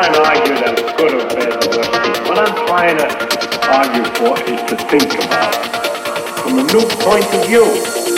trying to argue that it's good or bad or worse. What I'm trying to argue for is to think about it from a new point of view.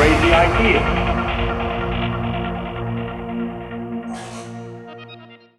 crazy idea.